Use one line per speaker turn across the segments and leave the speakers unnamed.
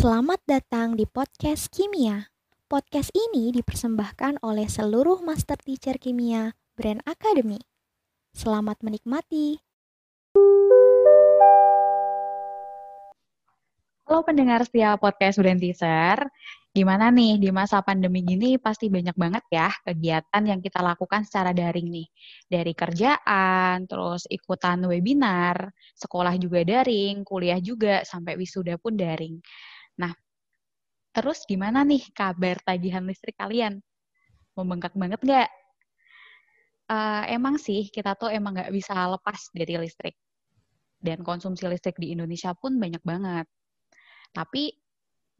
Selamat datang di podcast Kimia. Podcast ini dipersembahkan oleh seluruh master teacher kimia Brand Academy. Selamat menikmati.
Halo pendengar setia podcast Brand Teacher. Gimana nih di masa pandemi gini pasti banyak banget ya kegiatan yang kita lakukan secara daring nih. Dari kerjaan, terus ikutan webinar, sekolah juga daring, kuliah juga, sampai wisuda pun daring. Nah, terus gimana nih kabar tagihan listrik kalian? Membengkak banget nggak? Uh, emang sih kita tuh emang nggak bisa lepas dari listrik. Dan konsumsi listrik di Indonesia pun banyak banget. Tapi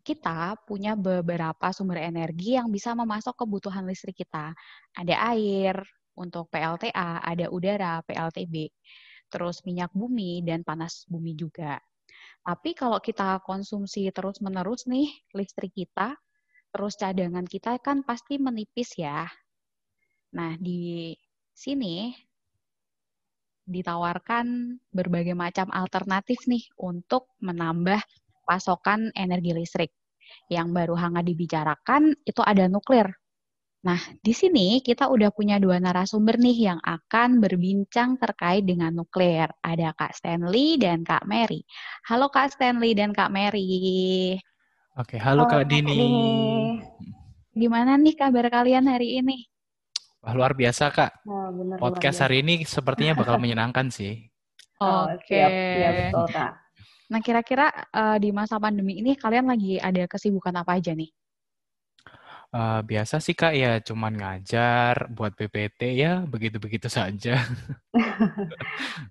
kita punya beberapa sumber energi yang bisa memasok kebutuhan listrik kita. Ada air untuk PLTA, ada udara PLTB, terus minyak bumi dan panas bumi juga. Tapi kalau kita konsumsi terus-menerus nih listrik kita, terus cadangan kita kan pasti menipis ya. Nah, di sini ditawarkan berbagai macam alternatif nih untuk menambah pasokan energi listrik. Yang baru hangat dibicarakan itu ada nuklir. Nah, di sini kita udah punya dua narasumber nih yang akan berbincang terkait dengan nuklir. Ada Kak Stanley dan Kak Mary. Halo Kak Stanley dan Kak Mary.
Oke, halo, halo Kak Dini.
Gimana nih kabar kalian hari ini?
Wah, luar biasa Kak. Oh, bener, Podcast hari ini sepertinya bakal menyenangkan sih.
Oke. Okay. Siap, siap, betul Kak. Nah, kira-kira uh, di masa pandemi ini kalian lagi ada kesibukan apa aja nih?
Uh, biasa sih Kak ya cuman ngajar buat PPT ya begitu-begitu saja.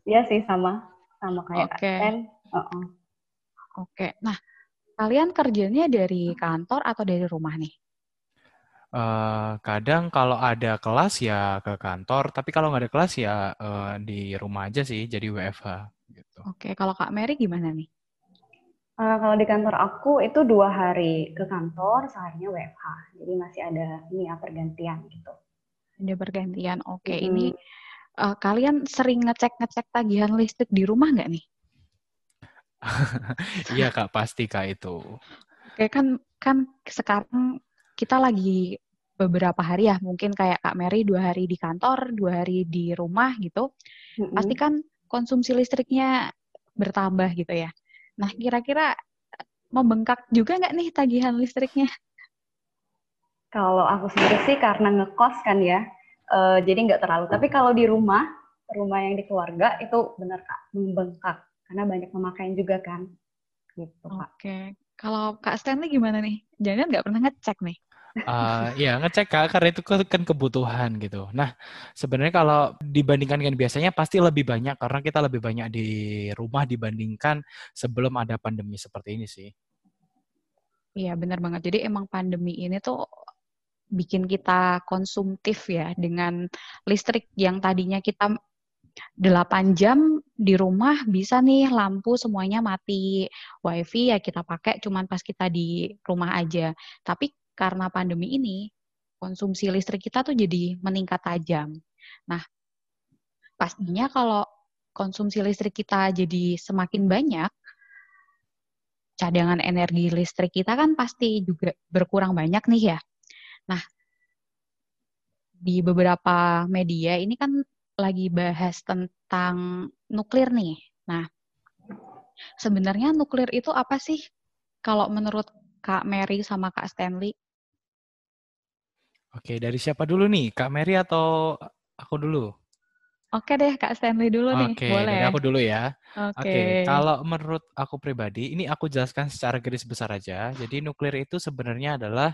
Iya sih sama sama kayak
Oke. Okay. Uh -uh. Oke. Okay. Nah, kalian kerjanya dari kantor atau dari rumah nih?
Uh, kadang kalau ada kelas ya ke kantor, tapi kalau nggak ada kelas ya uh, di rumah aja sih, jadi WFH gitu.
Oke, kalau Kak Mary gimana nih?
Uh, kalau di kantor aku itu dua hari ke kantor, seharinya WFH. Jadi masih ada ini ya pergantian gitu.
Ada pergantian. Oke, hmm. ini uh, kalian sering ngecek-ngecek tagihan listrik di rumah nggak nih?
Iya kak, pasti kak itu.
Oke kan kan sekarang kita lagi beberapa hari ya, mungkin kayak Kak Mary dua hari di kantor, dua hari di rumah gitu. Mm-hmm. Pasti kan konsumsi listriknya bertambah gitu ya. Nah, kira-kira membengkak juga nggak nih tagihan listriknya?
Kalau aku sendiri sih karena ngekos kan ya, uh, jadi nggak terlalu. Tapi kalau di rumah, rumah yang di keluarga itu benar kak membengkak karena banyak pemakaian juga kan. Gitu.
Oke, kalau Kak Stanley gimana nih? Jangan nggak pernah ngecek nih?
Uh, ya ngecek kak karena itu kan kebutuhan gitu. Nah sebenarnya kalau dibandingkan dengan biasanya pasti lebih banyak karena kita lebih banyak di rumah dibandingkan sebelum ada pandemi seperti ini sih.
Iya benar banget. Jadi emang pandemi ini tuh bikin kita konsumtif ya dengan listrik yang tadinya kita 8 jam di rumah bisa nih lampu semuanya mati, wifi ya kita pakai cuman pas kita di rumah aja. Tapi karena pandemi ini konsumsi listrik kita tuh jadi meningkat tajam. Nah, pastinya kalau konsumsi listrik kita jadi semakin banyak, cadangan energi listrik kita kan pasti juga berkurang banyak nih ya. Nah, di beberapa media ini kan lagi bahas tentang nuklir nih. Nah, sebenarnya nuklir itu apa sih? Kalau menurut Kak Mary sama Kak Stanley?
Oke, dari siapa dulu nih? Kak Mary atau aku dulu?
Oke deh, Kak Stanley dulu nih.
Oke,
Boleh.
dari aku dulu ya. Oke. Oke, kalau menurut aku pribadi, ini aku jelaskan secara garis besar aja. Jadi nuklir itu sebenarnya adalah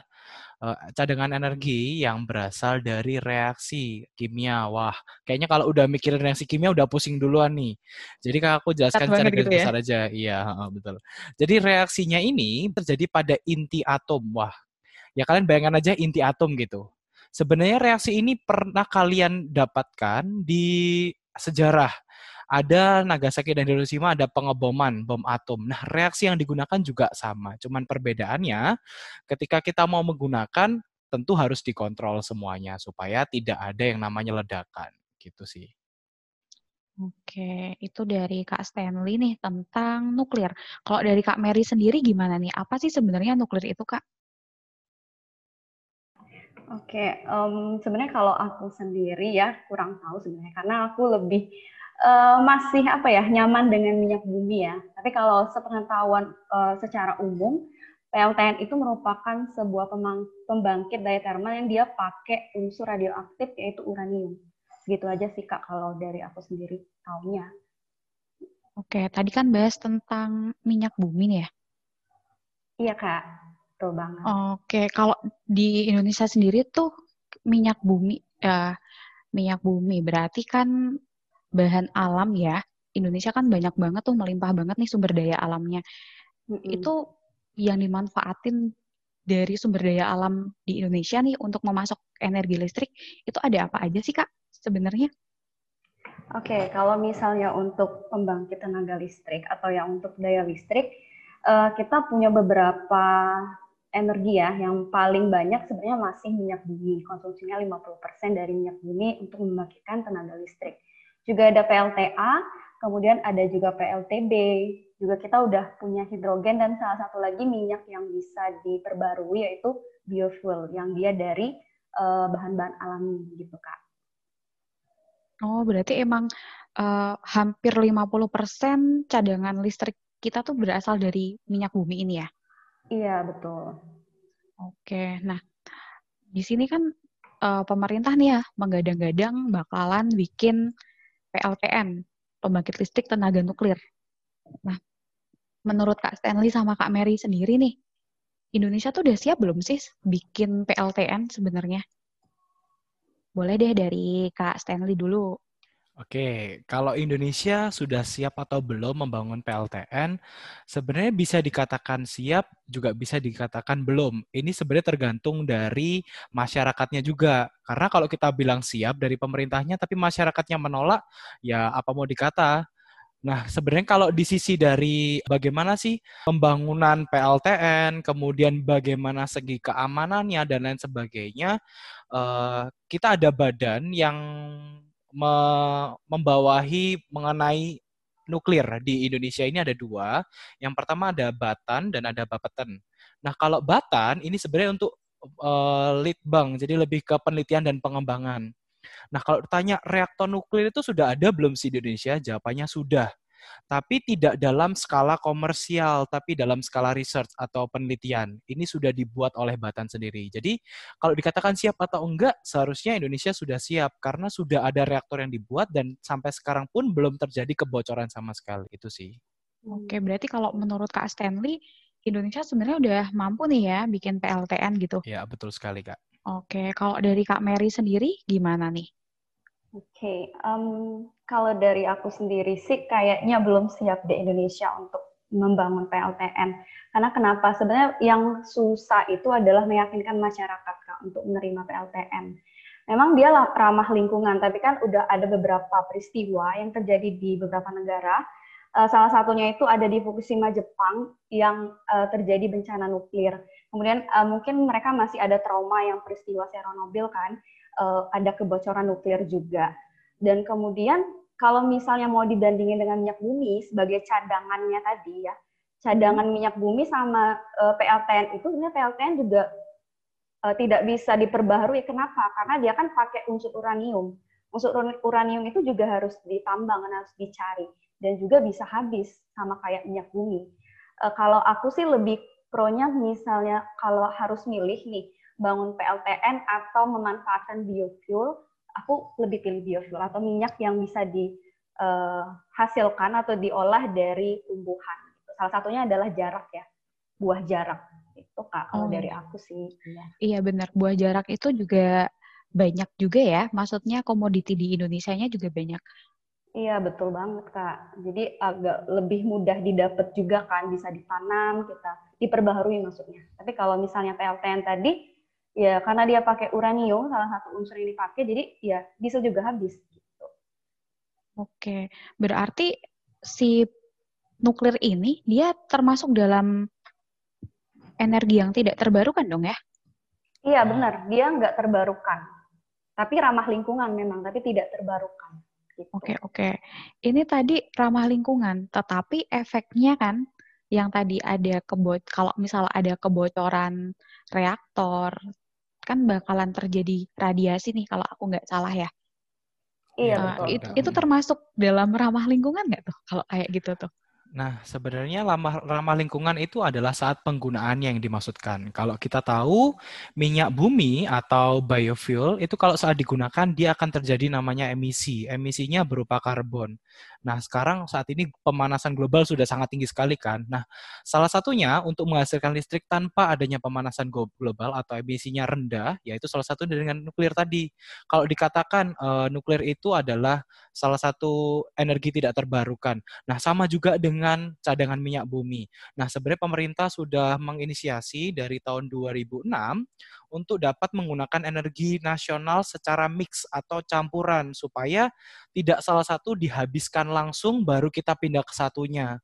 uh, cadangan energi yang berasal dari reaksi kimia. Wah, kayaknya kalau udah mikirin reaksi kimia udah pusing duluan nih. Jadi kalau aku jelaskan secara garis gitu ya? besar aja. Iya, betul. Jadi reaksinya ini terjadi pada inti atom. Wah, ya kalian bayangkan aja inti atom gitu. Sebenarnya reaksi ini pernah kalian dapatkan di sejarah. Ada Nagasaki dan Hiroshima ada pengeboman bom atom. Nah, reaksi yang digunakan juga sama. Cuman perbedaannya ketika kita mau menggunakan tentu harus dikontrol semuanya supaya tidak ada yang namanya ledakan gitu sih.
Oke, itu dari Kak Stanley nih tentang nuklir. Kalau dari Kak Mary sendiri gimana nih? Apa sih sebenarnya nuklir itu, Kak?
Oke, um, sebenarnya kalau aku sendiri ya kurang tahu sebenarnya karena aku lebih uh, masih apa ya nyaman dengan minyak bumi ya. Tapi kalau sepengetahuan uh, secara umum, PLTN itu merupakan sebuah pembangkit daya termal yang dia pakai unsur radioaktif yaitu uranium. Gitu aja sih kak kalau dari aku sendiri tahunya.
Oke, tadi kan bahas tentang minyak bumi nih ya.
Iya kak. Betul banget.
Oke, kalau di Indonesia sendiri tuh minyak bumi ya minyak bumi berarti kan bahan alam ya. Indonesia kan banyak banget tuh melimpah banget nih sumber daya alamnya. Mm -hmm. Itu yang dimanfaatin dari sumber daya alam di Indonesia nih untuk memasok energi listrik itu ada apa aja sih Kak sebenarnya?
Oke, kalau misalnya untuk pembangkit tenaga listrik atau yang untuk daya listrik, eh, kita punya beberapa energi ya, yang paling banyak sebenarnya masih minyak bumi. Konsumsinya 50% dari minyak bumi untuk membangkitkan tenaga listrik. Juga ada PLTA, kemudian ada juga PLTB, juga kita udah punya hidrogen dan salah satu lagi minyak yang bisa diperbarui yaitu biofuel yang dia dari uh, bahan-bahan alami gitu Kak.
Oh, berarti emang uh, hampir 50% cadangan listrik kita tuh berasal dari minyak bumi ini ya?
Iya, betul.
Oke, nah di sini kan uh, pemerintah nih ya menggadang-gadang bakalan bikin PLTN, pembangkit listrik tenaga nuklir. Nah, menurut Kak Stanley sama Kak Mary sendiri nih, Indonesia tuh udah siap belum sih bikin PLTN sebenarnya? Boleh deh dari Kak Stanley dulu.
Oke, kalau Indonesia sudah siap atau belum membangun PLTN, sebenarnya bisa dikatakan siap, juga bisa dikatakan belum. Ini sebenarnya tergantung dari masyarakatnya juga. Karena kalau kita bilang siap dari pemerintahnya, tapi masyarakatnya menolak, ya apa mau dikata? Nah, sebenarnya kalau di sisi dari bagaimana sih pembangunan PLTN, kemudian bagaimana segi keamanannya dan lain sebagainya, eh, kita ada badan yang me membawahi mengenai nuklir di Indonesia ini ada dua. Yang pertama ada Batan dan ada Bapeten. Nah, kalau Batan ini sebenarnya untuk uh, lead bank, jadi lebih ke penelitian dan pengembangan. Nah, kalau ditanya reaktor nuklir itu sudah ada belum sih di Indonesia? Jawabannya sudah tapi tidak dalam skala komersial, tapi dalam skala research atau penelitian. Ini sudah dibuat oleh Batan sendiri. Jadi kalau dikatakan siap atau enggak, seharusnya Indonesia sudah siap karena sudah ada reaktor yang dibuat dan sampai sekarang pun belum terjadi kebocoran sama sekali. Itu sih.
Oke, berarti kalau menurut Kak Stanley, Indonesia sebenarnya udah mampu nih ya bikin PLTN gitu.
Ya, betul sekali, Kak.
Oke, kalau dari Kak Mary sendiri gimana nih?
Oke, okay, um, kalau dari aku sendiri sih kayaknya belum siap di Indonesia untuk membangun PLTN. Karena kenapa? Sebenarnya yang susah itu adalah meyakinkan masyarakat Kak untuk menerima PLTN. Memang dia ramah lingkungan, tapi kan udah ada beberapa peristiwa yang terjadi di beberapa negara. Uh, salah satunya itu ada di Fukushima, Jepang, yang uh, terjadi bencana nuklir. Kemudian uh, mungkin mereka masih ada trauma yang peristiwa Chernobyl kan, ada kebocoran nuklir juga. Dan kemudian kalau misalnya mau dibandingin dengan minyak bumi sebagai cadangannya tadi ya, cadangan minyak bumi sama uh, eh, PLTN itu sebenarnya PLTN juga uh, tidak bisa diperbaharui. Kenapa? Karena dia kan pakai unsur uranium. Unsur uranium itu juga harus ditambang, harus dicari dan juga bisa habis sama kayak minyak bumi. Uh, kalau aku sih lebih pro-nya misalnya kalau harus milih nih bangun PLTN atau memanfaatkan biofuel, aku lebih pilih biofuel atau minyak yang bisa dihasilkan eh, atau diolah dari tumbuhan. Salah satunya adalah jarak ya, buah jarak. Itu kak kalau oh. dari aku sih.
Iya. iya benar, buah jarak itu juga banyak juga ya. Maksudnya komoditi di Indonesia-nya juga banyak.
Iya betul banget kak. Jadi agak lebih mudah didapat juga kan, bisa ditanam kita diperbaharui maksudnya. Tapi kalau misalnya PLTN tadi ya karena dia pakai uranium salah satu unsur yang dipakai jadi ya diesel juga habis gitu.
Oke, berarti si nuklir ini dia termasuk dalam energi yang tidak terbarukan dong ya?
Iya benar, dia nggak terbarukan. Tapi ramah lingkungan memang, tapi tidak terbarukan.
Gitu. Oke, oke. Ini tadi ramah lingkungan, tetapi efeknya kan yang tadi ada kebot kalau misal ada kebocoran reaktor kan bakalan terjadi radiasi nih kalau aku nggak salah ya.
Iya,
uh, betul. Itu, itu termasuk dalam ramah lingkungan nggak tuh kalau kayak gitu tuh?
Nah, sebenarnya ramah, ramah lingkungan itu adalah saat penggunaannya yang dimaksudkan. Kalau kita tahu minyak bumi atau biofuel itu kalau saat digunakan dia akan terjadi namanya emisi. Emisinya berupa karbon. Nah, sekarang saat ini pemanasan global sudah sangat tinggi sekali kan. Nah, salah satunya untuk menghasilkan listrik tanpa adanya pemanasan global atau emisinya rendah, yaitu salah satu dengan nuklir tadi. Kalau dikatakan uh, nuklir itu adalah salah satu energi tidak terbarukan. Nah, sama juga dengan cadangan minyak bumi. Nah, sebenarnya pemerintah sudah menginisiasi dari tahun 2006 untuk dapat menggunakan energi nasional secara mix atau campuran supaya tidak salah satu dihabiskan langsung baru kita pindah ke satunya.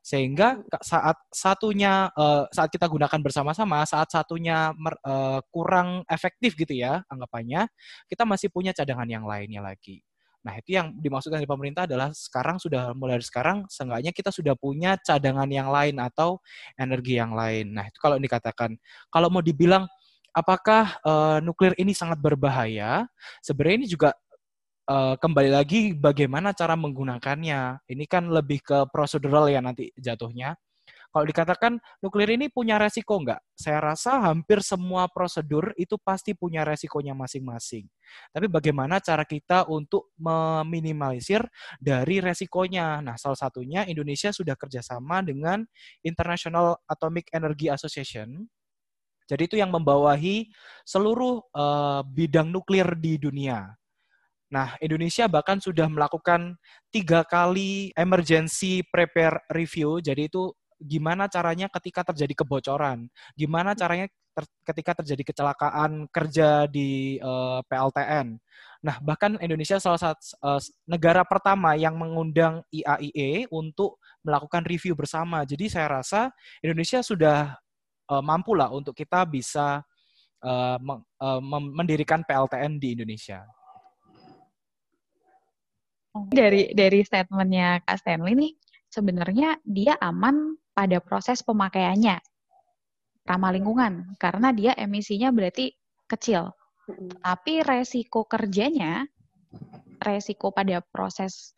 Sehingga saat satunya uh, saat kita gunakan bersama-sama saat satunya uh, kurang efektif gitu ya anggapannya kita masih punya cadangan yang lainnya lagi. Nah itu yang dimaksudkan dari pemerintah adalah sekarang sudah mulai dari sekarang seenggaknya kita sudah punya cadangan yang lain atau energi yang lain. Nah itu kalau dikatakan. Kalau mau dibilang apakah uh, nuklir ini sangat berbahaya? Sebenarnya ini juga uh, kembali lagi bagaimana cara menggunakannya. Ini kan lebih ke prosedural ya nanti jatuhnya. Kalau dikatakan nuklir ini punya resiko enggak? Saya rasa hampir semua prosedur itu pasti punya resikonya masing-masing. Tapi bagaimana cara kita untuk meminimalisir dari resikonya? Nah, salah satunya Indonesia sudah kerjasama dengan International Atomic Energy Association jadi itu yang membawahi seluruh uh, bidang nuklir di dunia. Nah, Indonesia bahkan sudah melakukan tiga kali emergency prepare review. Jadi itu gimana caranya ketika terjadi kebocoran, gimana caranya ter ketika terjadi kecelakaan kerja di uh, eh, PLTN. Nah, bahkan Indonesia salah satu uh, negara pertama yang mengundang IAIE untuk melakukan review bersama. Jadi saya rasa Indonesia sudah uh, mampu lah untuk kita bisa uh, uh, mendirikan PLTN di Indonesia.
Dari dari statementnya Kak Stanley nih, sebenarnya dia aman pada proses pemakaiannya, ramah lingkungan, karena dia emisinya berarti kecil. Tapi resiko kerjanya, resiko pada proses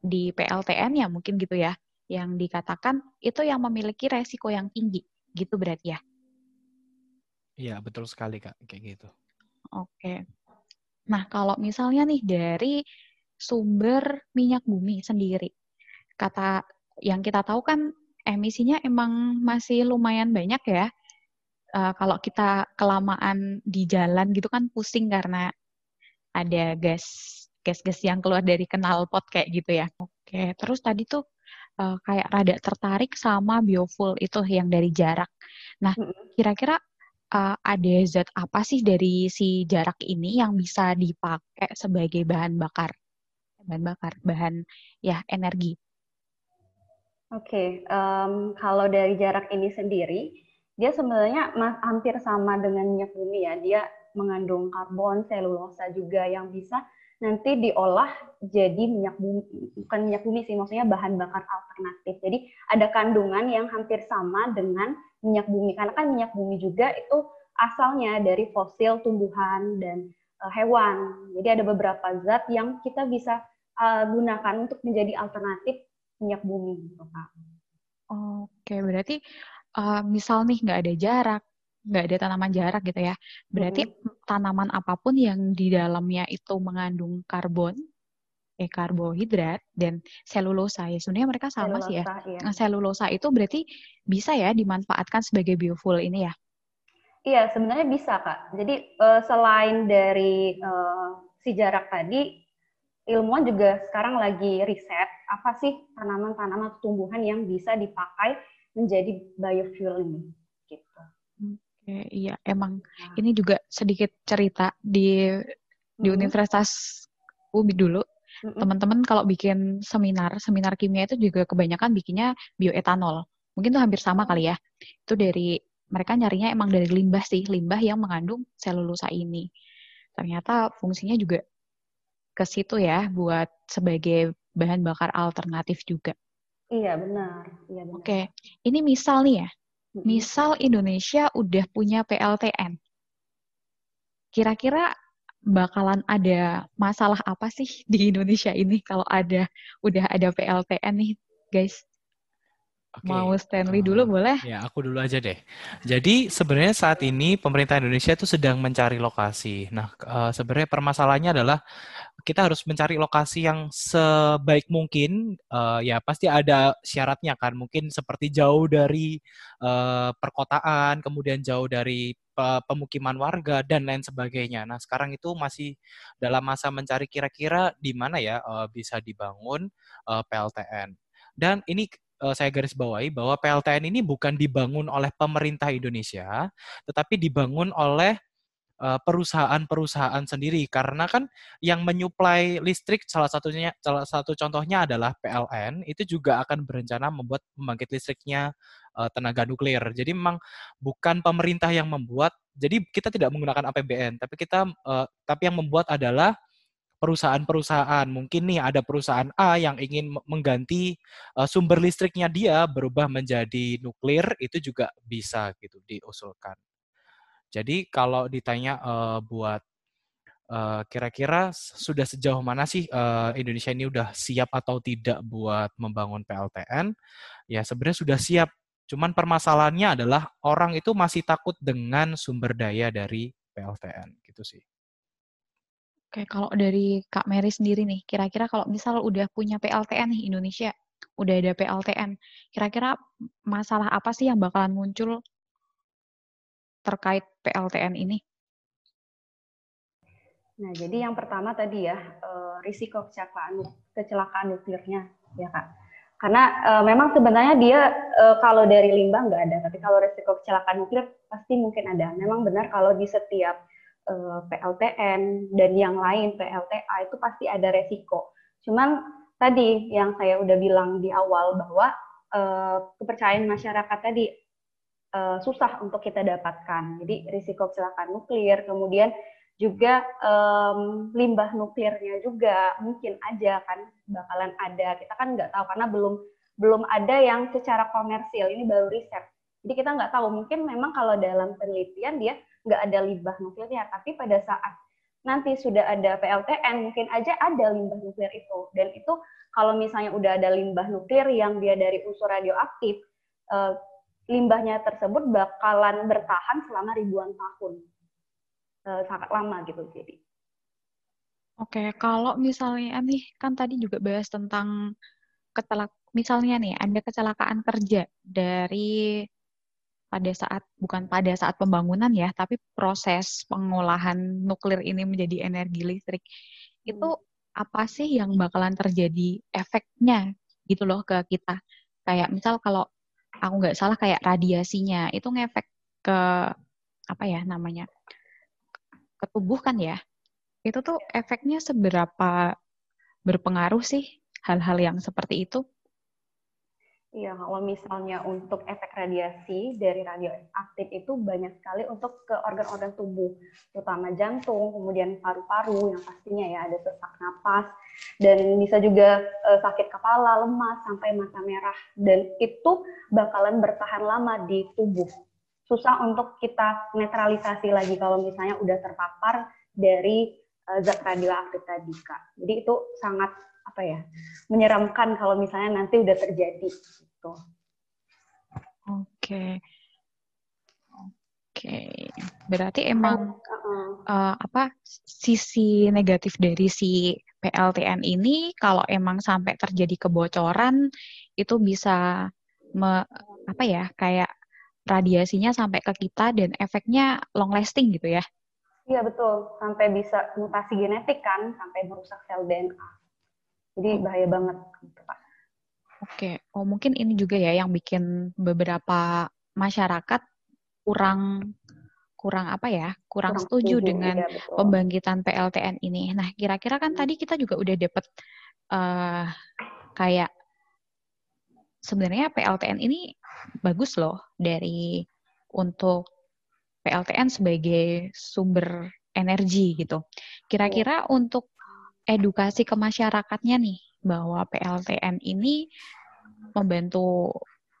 di PLTN ya mungkin gitu ya, yang dikatakan itu yang memiliki resiko yang tinggi gitu berarti ya?
Iya, betul sekali Kak, kayak gitu.
Oke. Nah, kalau misalnya nih dari sumber minyak bumi sendiri, kata yang kita tahu kan emisinya emang masih lumayan banyak ya. Uh, kalau kita kelamaan di jalan gitu kan pusing karena ada gas gas-gas yang keluar dari knalpot kayak gitu ya. Oke, terus tadi tuh uh, kayak rada tertarik sama biofuel itu yang dari jarak. Nah, kira-kira uh, ada zat apa sih dari si jarak ini yang bisa dipakai sebagai bahan bakar? Bahan bakar, bahan ya energi.
Oke, okay, um, kalau dari jarak ini sendiri, dia sebenarnya hampir sama dengan minyak bumi ya. Dia mengandung karbon, selulosa juga yang bisa nanti diolah jadi minyak bumi, bukan minyak bumi sih, maksudnya bahan bakar alternatif. Jadi ada kandungan yang hampir sama dengan minyak bumi, karena kan minyak bumi juga itu asalnya dari fosil tumbuhan dan uh, hewan. Jadi ada beberapa zat yang kita bisa uh, gunakan untuk menjadi alternatif minyak bumi, gitu Kak.
Oke, berarti uh, misal nih nggak ada jarak, nggak ada tanaman jarak gitu ya. Berarti hmm. tanaman apa pun yang di dalamnya itu mengandung karbon, eh karbohidrat dan selulosa ya sebenarnya mereka sama selulosa, sih ya. Iya. Nah, selulosa itu berarti bisa ya dimanfaatkan sebagai biofuel ini ya?
Iya sebenarnya bisa kak. Jadi uh, selain dari uh, si jarak tadi, ilmuwan juga sekarang lagi riset apa sih tanaman-tanaman tumbuhan yang bisa dipakai menjadi biofuel ini. Gitu.
Oke, iya emang nah. ini juga sedikit cerita di di Universitas UBI dulu. Teman-teman kalau bikin seminar, seminar kimia itu juga kebanyakan bikinnya bioetanol. Mungkin itu hampir sama kali ya. Itu dari mereka nyarinya emang dari limbah sih, limbah yang mengandung selulosa ini. Ternyata fungsinya juga ke situ ya buat sebagai bahan bakar alternatif juga.
Iya benar. Iya
benar. Oke, ini misal nih ya, misal Indonesia udah punya PLTN, kira-kira bakalan ada masalah apa sih di Indonesia ini kalau ada udah ada PLTN nih, guys? Okay. Mau Stanley dulu boleh?
Ya, aku dulu aja deh. Jadi sebenarnya saat ini pemerintah Indonesia itu sedang mencari lokasi. Nah, uh, sebenarnya permasalahannya adalah kita harus mencari lokasi yang sebaik mungkin. Uh, ya, pasti ada syaratnya kan. Mungkin seperti jauh dari perkotaan, kemudian jauh dari pemukiman warga dan lain sebagainya. Nah, sekarang itu masih dalam masa mencari kira-kira di mana ya bisa dibangun PLTN. Dan ini uh, saya garis bawahi bahwa PLTN ini bukan dibangun oleh pemerintah Indonesia, tetapi dibangun oleh eh, perusahaan-perusahaan sendiri karena kan yang menyuplai listrik salah satunya salah satu contohnya adalah PLN itu juga akan berencana membuat pembangkit listriknya uh, tenaga nuklir. Jadi memang bukan pemerintah yang membuat. Jadi kita tidak menggunakan APBN, tapi kita tapi yang membuat adalah perusahaan-perusahaan. Mungkin nih ada perusahaan A yang ingin mengganti uh, sumber listriknya dia berubah menjadi nuklir, itu juga bisa gitu diusulkan. Jadi kalau ditanya uh, buat kira-kira uh, sudah sejauh mana sih uh, Indonesia ini udah siap atau tidak buat membangun PLTN? Ya sebenarnya sudah siap. Cuman permasalahannya adalah orang itu masih takut dengan sumber daya dari PLTN gitu sih.
Oke, kalau dari Kak Mary sendiri nih, kira-kira kalau misal udah punya PLTN nih Indonesia, udah ada PLTN, kira-kira masalah apa sih yang bakalan muncul terkait PLTN ini?
Nah, jadi yang pertama tadi ya, eh, risiko kecelakaan kecelakaan nuklirnya, ya Kak. Karena uh, memang sebenarnya dia uh, kalau dari limbah nggak ada, tapi kalau risiko kecelakaan nuklir pasti mungkin ada. Memang benar kalau di setiap PLTN dan yang lain PLTA itu pasti ada resiko. Cuman tadi yang saya udah bilang di awal bahwa uh, kepercayaan masyarakat tadi uh, susah untuk kita dapatkan. Jadi risiko kecelakaan nuklir, kemudian juga limbah nuklirnya juga mungkin aja kan bakalan ada. Kita kan nggak tahu karena belum belum ada yang secara komersil. Ini baru riset. Jadi kita nggak tahu. Mungkin memang kalau dalam penelitian dia nggak ada limbah nuklirnya, tapi pada saat nanti sudah ada PLTN mungkin aja ada limbah nuklir itu. Dan itu kalau misalnya udah ada limbah nuklir yang dia dari unsur radioaktif eh, limbahnya tersebut bakalan bertahan selama ribuan tahun. Eh, sangat lama gitu jadi.
Oke, kalau misalnya nih kan tadi juga bahas tentang ketelak misalnya nih ada kecelakaan kerja dari pada saat bukan pada saat pembangunan ya, tapi proses pengolahan nuklir ini menjadi energi listrik hmm. itu apa sih yang bakalan terjadi efeknya gitu loh ke kita? Kayak misal kalau aku nggak salah kayak radiasinya itu ngefek ke apa ya namanya ke tubuh kan ya? Itu tuh efeknya seberapa berpengaruh sih hal-hal yang seperti itu?
Iya, kalau misalnya untuk efek radiasi dari radioaktif itu banyak sekali untuk ke organ-organ tubuh, terutama jantung, kemudian paru-paru yang pastinya ya ada sesak napas, dan bisa juga uh, sakit kepala, lemas, sampai mata merah. Dan itu bakalan bertahan lama di tubuh. Susah untuk kita netralisasi lagi kalau misalnya udah terpapar dari uh, zat radioaktif tadi, Kak. Jadi itu sangat apa ya menyeramkan kalau misalnya nanti udah terjadi gitu.
Oke. Okay. Oke. Okay. Berarti emang uh, uh, apa sisi negatif dari si PLTN ini kalau emang sampai terjadi kebocoran itu bisa me, apa ya kayak radiasinya sampai ke kita dan efeknya long lasting gitu ya.
Iya betul, sampai bisa mutasi genetik kan, sampai merusak sel DNA. Jadi bahaya banget gitu, Pak.
Oke, oh mungkin ini juga ya yang bikin beberapa masyarakat kurang kurang apa ya, kurang, kurang setuju, setuju dengan ya, pembangkitan PLTN ini. Nah, kira-kira kan hmm. tadi kita juga udah dapet uh, kayak sebenarnya PLTN ini bagus loh dari untuk PLTN sebagai sumber energi gitu. Kira-kira ya. untuk edukasi ke masyarakatnya nih bahwa PLTN ini membantu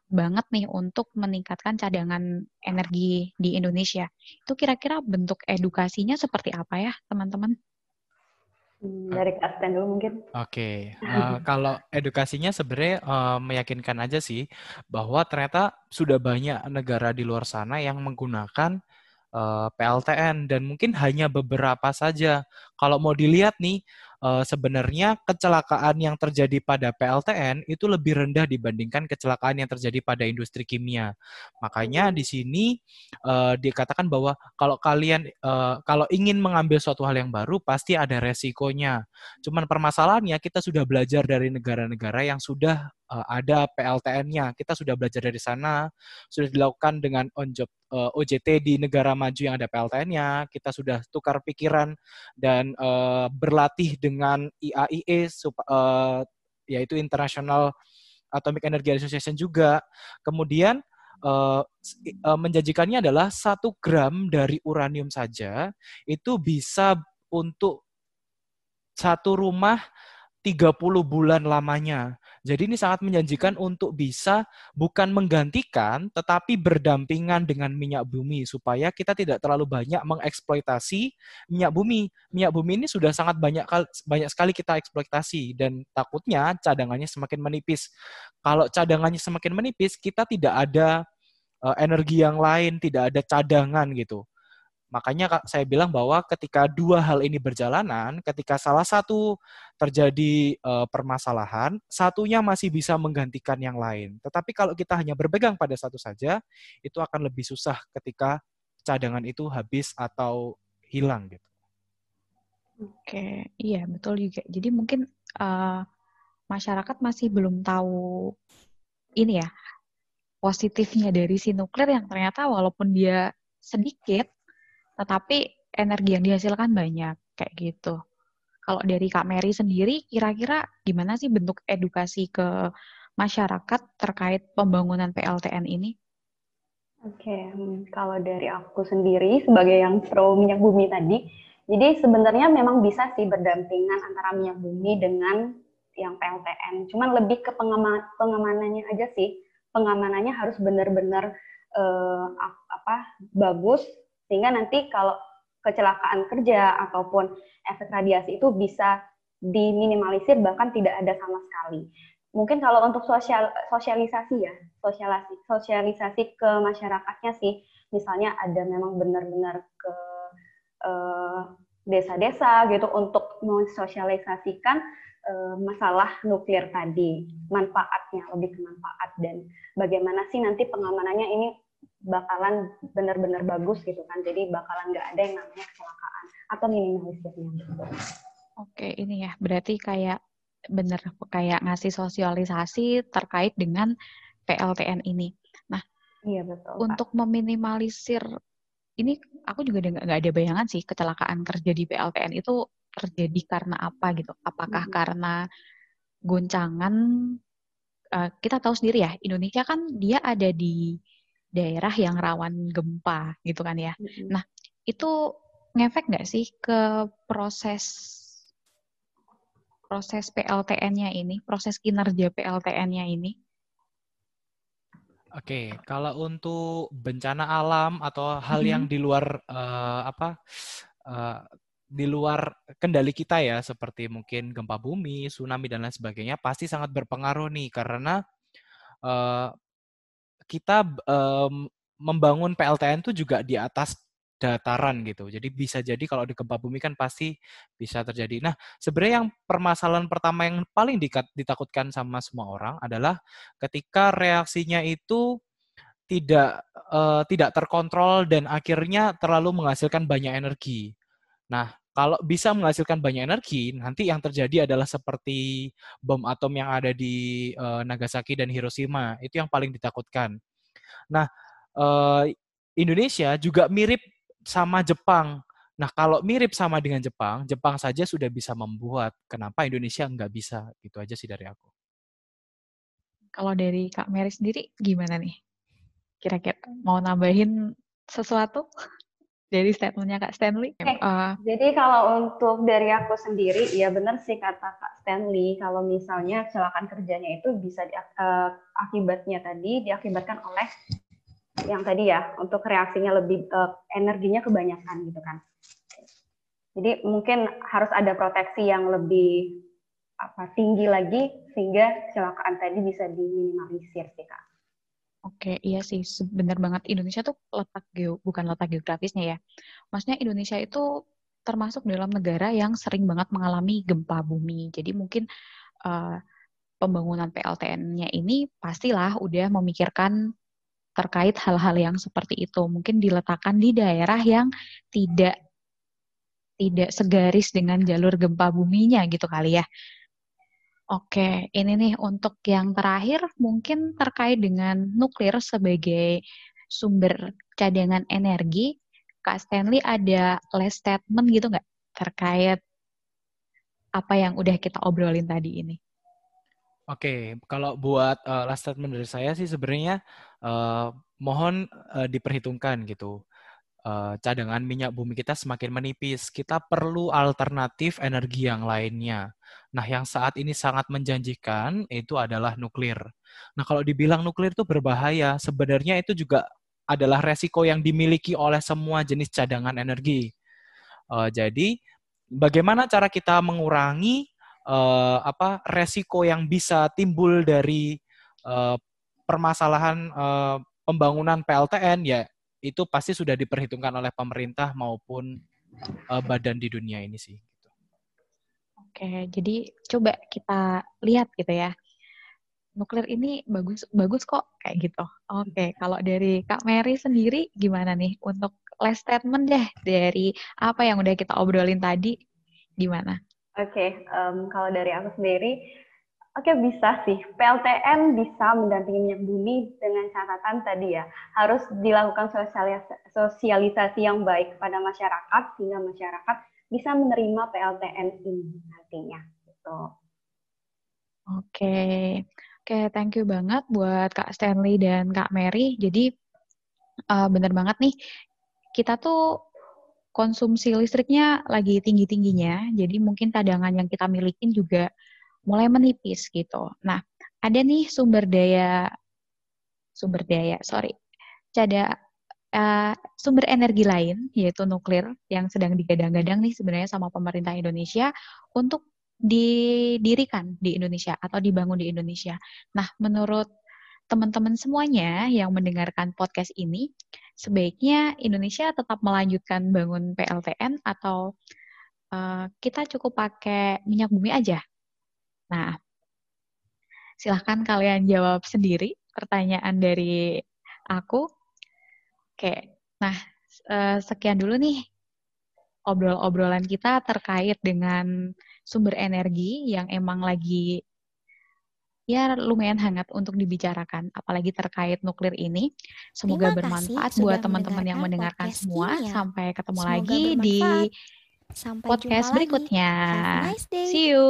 banget nih untuk meningkatkan cadangan energi di Indonesia. Itu kira-kira bentuk edukasinya seperti apa ya, teman-teman?
Dari Kak dulu mungkin.
Oke, okay. uh, eh, kalau edukasinya sebenarnya uh, meyakinkan aja sih bahwa ternyata sudah banyak negara di luar sana yang menggunakan uh, eh, PLTN dan mungkin hanya beberapa saja. Kalau mau dilihat nih, uh, sebenarnya kecelakaan yang terjadi pada PLTN itu lebih rendah dibandingkan kecelakaan yang terjadi pada industri kimia. Makanya di sini uh, dikatakan bahwa kalau kalian uh, kalau ingin mengambil suatu hal yang baru pasti ada resikonya. Cuman permasalahannya kita sudah belajar dari negara-negara yang sudah uh, ada PLTN-nya. Kita sudah belajar dari sana, sudah dilakukan dengan on job uh, OJT di negara maju yang ada PLTN-nya. Kita sudah tukar pikiran dan uh, berlatih dengan IAIE uh, yaitu International Atomic Energy Association juga. Kemudian uh, menjanjikannya adalah satu gram dari uranium saja itu bisa untuk satu rumah 30 bulan lamanya. Jadi ini sangat menjanjikan untuk bisa bukan menggantikan tetapi berdampingan dengan minyak bumi supaya kita tidak terlalu banyak mengeksploitasi minyak bumi. Minyak bumi ini sudah sangat banyak banyak sekali kita eksploitasi dan takutnya cadangannya semakin menipis. Kalau cadangannya semakin menipis, kita tidak ada uh, energi yang lain, tidak ada cadangan gitu. Makanya saya bilang bahwa ketika dua hal ini berjalanan, ketika salah satu terjadi uh, permasalahan, satunya masih bisa menggantikan yang lain. Tetapi kalau kita hanya berpegang pada satu saja, itu akan lebih susah ketika cadangan itu habis atau hilang gitu.
Oke, iya betul juga. Jadi mungkin uh, masyarakat masih belum tahu ini ya positifnya dari si nuklir yang ternyata walaupun dia sedikit tetapi energi yang dihasilkan banyak kayak gitu. Kalau dari Kak Mary sendiri, kira-kira gimana sih bentuk edukasi ke masyarakat terkait pembangunan PLTN ini?
Oke, hmm, kalau dari aku sendiri sebagai yang pro minyak bumi tadi, jadi sebenarnya memang bisa sih berdampingan antara minyak bumi dengan yang PLTN. Cuman lebih ke pengaman pengamanannya aja sih. Pengamanannya harus benar-benar uh, apa bagus sehingga nanti kalau kecelakaan kerja ataupun efek radiasi itu bisa diminimalisir bahkan tidak ada sama sekali. Mungkin kalau untuk sosial sosialisasi ya, sosialisasi sosialisasi ke masyarakatnya sih, misalnya ada memang benar-benar ke eh, desa-desa gitu untuk mensosialisasikan uh, masalah nuklir tadi, manfaatnya lebih ke manfaat dan bagaimana sih nanti pengamanannya ini bakalan benar-benar bagus gitu kan. Jadi bakalan nggak ada yang namanya kecelakaan atau minimalisirnya. Gitu.
Oke, ini ya berarti kayak bener kayak ngasih sosialisasi terkait dengan PLTN ini. Nah,
iya betul.
Untuk Pak. meminimalisir ini aku juga nggak ada bayangan sih kecelakaan kerja di PLTN itu terjadi karena apa gitu? Apakah hmm. karena goncangan? Uh, kita tahu sendiri ya Indonesia kan dia ada di daerah yang rawan gempa gitu kan ya. Mm-hmm. Nah itu ngefek nggak sih ke proses proses PLTN-nya ini, proses kinerja PLTN-nya ini?
Oke, kalau untuk bencana alam atau hal mm-hmm. yang di luar uh, apa uh, di luar kendali kita ya, seperti mungkin gempa bumi, tsunami dan lain sebagainya, pasti sangat berpengaruh nih karena uh, kita um, membangun PLTN itu juga di atas dataran gitu. Jadi bisa jadi kalau di gempa bumi kan pasti bisa terjadi. Nah, sebenarnya yang permasalahan pertama yang paling ditakutkan sama semua orang adalah ketika reaksinya itu tidak uh, tidak terkontrol dan akhirnya terlalu menghasilkan banyak energi. Nah, kalau bisa menghasilkan banyak energi, nanti yang terjadi adalah seperti bom atom yang ada di uh, Nagasaki dan Hiroshima. Itu yang paling ditakutkan. Nah, uh, Indonesia juga mirip sama Jepang. Nah, kalau mirip sama dengan Jepang, Jepang saja sudah bisa membuat. Kenapa Indonesia nggak bisa? Gitu aja sih dari aku.
Kalau dari Kak Mary sendiri gimana nih? Kira-kira mau nambahin sesuatu? Dari statementnya Kak Stanley.
Okay. Uh, Jadi kalau untuk dari aku sendiri, ya benar sih kata Kak Stanley, kalau misalnya kecelakaan kerjanya itu bisa di, uh, akibatnya tadi diakibatkan oleh yang tadi ya, untuk reaksinya lebih uh, energinya kebanyakan gitu kan. Jadi mungkin harus ada proteksi yang lebih apa tinggi lagi sehingga kecelakaan tadi bisa diminimalisir sih kak.
Oke, iya sih, benar banget. Indonesia tuh letak geo, bukan letak geografisnya ya. Maksudnya Indonesia itu termasuk dalam negara yang sering banget mengalami gempa bumi. Jadi mungkin uh, pembangunan PLTN-nya ini pastilah udah memikirkan terkait hal-hal yang seperti itu. Mungkin diletakkan di daerah yang tidak tidak segaris dengan jalur gempa buminya gitu kali ya. Oke, ini nih untuk yang terakhir mungkin terkait dengan nuklir sebagai sumber cadangan energi. Kak Stanley ada last statement gitu nggak terkait apa yang udah kita obrolin tadi ini?
Oke, kalau buat uh, last statement dari saya sih sebenarnya uh, mohon uh, diperhitungkan gitu uh, cadangan minyak bumi kita semakin menipis. Kita perlu alternatif energi yang lainnya. Nah, yang saat ini sangat menjanjikan itu adalah nuklir. Nah, kalau dibilang nuklir itu berbahaya, sebenarnya itu juga adalah resiko yang dimiliki oleh semua jenis cadangan energi. Uh, jadi, bagaimana cara kita mengurangi uh, apa resiko yang bisa timbul dari permasalahan pembangunan PLTN? Ya, itu pasti sudah diperhitungkan oleh pemerintah maupun uh, badan di dunia ini sih. Gitu.
Oke, jadi coba kita lihat gitu ya. Nuklir ini bagus bagus kok kayak gitu. Oke, kalau dari Kak Mary sendiri gimana nih untuk last statement deh dari apa yang udah kita obrolin tadi gimana?
Oke, um, kalau dari aku sendiri Oke, bisa sih. PLTN bisa mendampingi minyak bumi dengan catatan tadi ya, harus dilakukan sosialisasi yang baik kepada masyarakat sehingga masyarakat bisa menerima PLTN ini nantinya. Gitu.
Oke, oke, thank you banget buat Kak Stanley dan Kak Mary. Jadi uh, bener banget nih, kita tuh konsumsi listriknya lagi tinggi-tingginya, jadi mungkin cadangan yang kita milikin juga mulai menipis gitu. Nah, ada nih sumber daya sumber daya, sorry, ada uh, sumber energi lain yaitu nuklir yang sedang digadang-gadang nih sebenarnya sama pemerintah Indonesia untuk didirikan di Indonesia atau dibangun di Indonesia. Nah, menurut teman-teman semuanya yang mendengarkan podcast ini, sebaiknya Indonesia tetap melanjutkan bangun PLTN atau uh, kita cukup pakai minyak bumi aja Nah, silahkan kalian jawab sendiri pertanyaan dari aku. Oke, nah eh, sekian dulu nih obrol-obrolan kita terkait dengan sumber energi yang emang lagi ya lumayan hangat untuk dibicarakan, apalagi terkait nuklir ini. Semoga bermanfaat buat teman-teman yang mendengarkan semua. Ya. Sampai ketemu Semoga lagi bermanfaat. di Sampai podcast berikutnya. Nice See you.